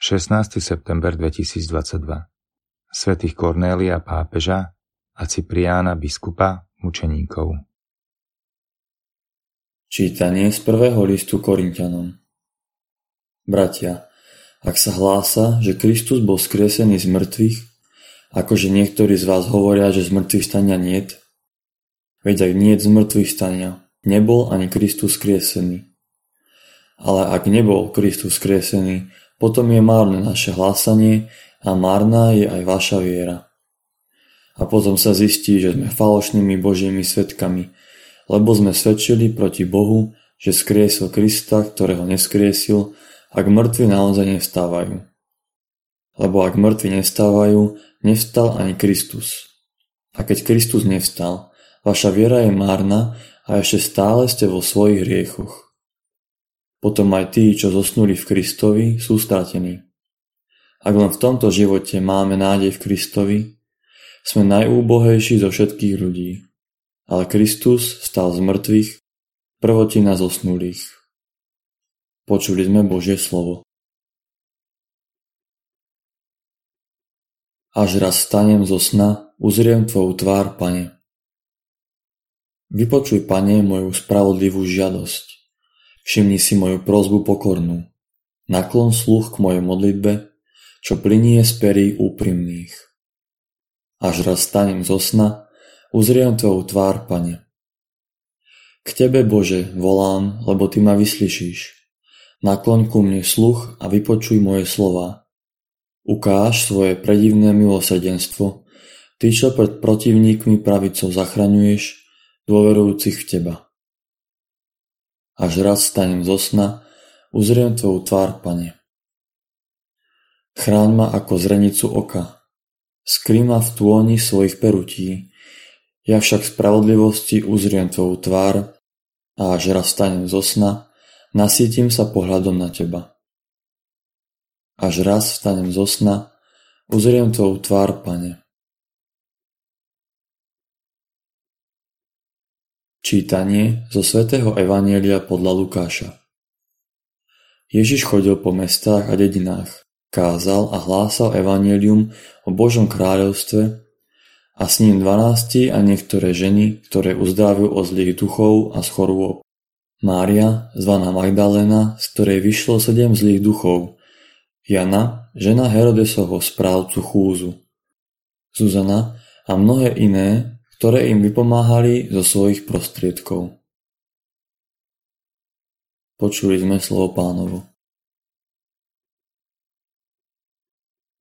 16. september 2022 svätých Kornélia pápeža a Cipriána biskupa mučeníkov. Čítanie z prvého listu Korintianom Bratia, ak sa hlása, že Kristus bol skriesený z mŕtvych, akože niektorí z vás hovoria, že z mŕtvych stania niet, veď ak niet z mŕtvych stania, nebol ani Kristus skriesený. Ale ak nebol Kristus skriesený, potom je márne naše hlásanie a márna je aj vaša viera. A potom sa zistí, že sme falošnými božími svetkami, lebo sme svedčili proti Bohu, že skriesil Krista, ktorého neskriesil, ak mŕtvi naozaj nevstávajú. Lebo ak mŕtvi nevstávajú, nevstal ani Kristus. A keď Kristus nevstal, vaša viera je márna a ešte stále ste vo svojich riechoch potom aj tí, čo zosnuli v Kristovi, sú stratení. Ak len v tomto živote máme nádej v Kristovi, sme najúbohejší zo všetkých ľudí. Ale Kristus stal z mŕtvych, prvotina zosnulých. Počuli sme Božie slovo. Až raz stanem zo sna, uzriem Tvoju tvár, Pane. Vypočuj, Pane, moju spravodlivú žiadosť Všimni si moju prosbu pokornú. Naklon sluch k mojej modlitbe, čo plinie z perí úprimných. Až raz stanem zo sna, uzriem Tvoju tvár, Pane. K Tebe, Bože, volám, lebo Ty ma vyslyšíš. Nakloň ku mne sluch a vypočuj moje slova. Ukáž svoje predivné milosrdenstvo, Ty, čo pred protivníkmi pravicou zachraňuješ, dôverujúcich v Teba. Až raz stanem zo sna, uzriem Tvoju tvár, Pane. Chráň ma ako zrenicu oka. Skry ma v tôni svojich perutí. Ja však spravodlivosti uzriem Tvoju tvár a až raz stanem zo sna, nasítim sa pohľadom na Teba. Až raz stanem zo sna, uzriem Tvoju tvár, Pane. Čítanie zo svätého Evanielia podľa Lukáša. Ježiš chodil po mestách a dedinách, kázal a hlásal Evanielium o Božom kráľovstve a s ním dvanácti a niektoré ženy, ktoré uzdravujú od zlých duchov a z chorôb. Mária, zvaná Magdalena, z ktorej vyšlo sedem zlých duchov, Jana, žena Herodesovho správcu Chúzu, Zuzana a mnohé iné, ktoré im vypomáhali zo svojich prostriedkov. Počuli sme slovo pánovo.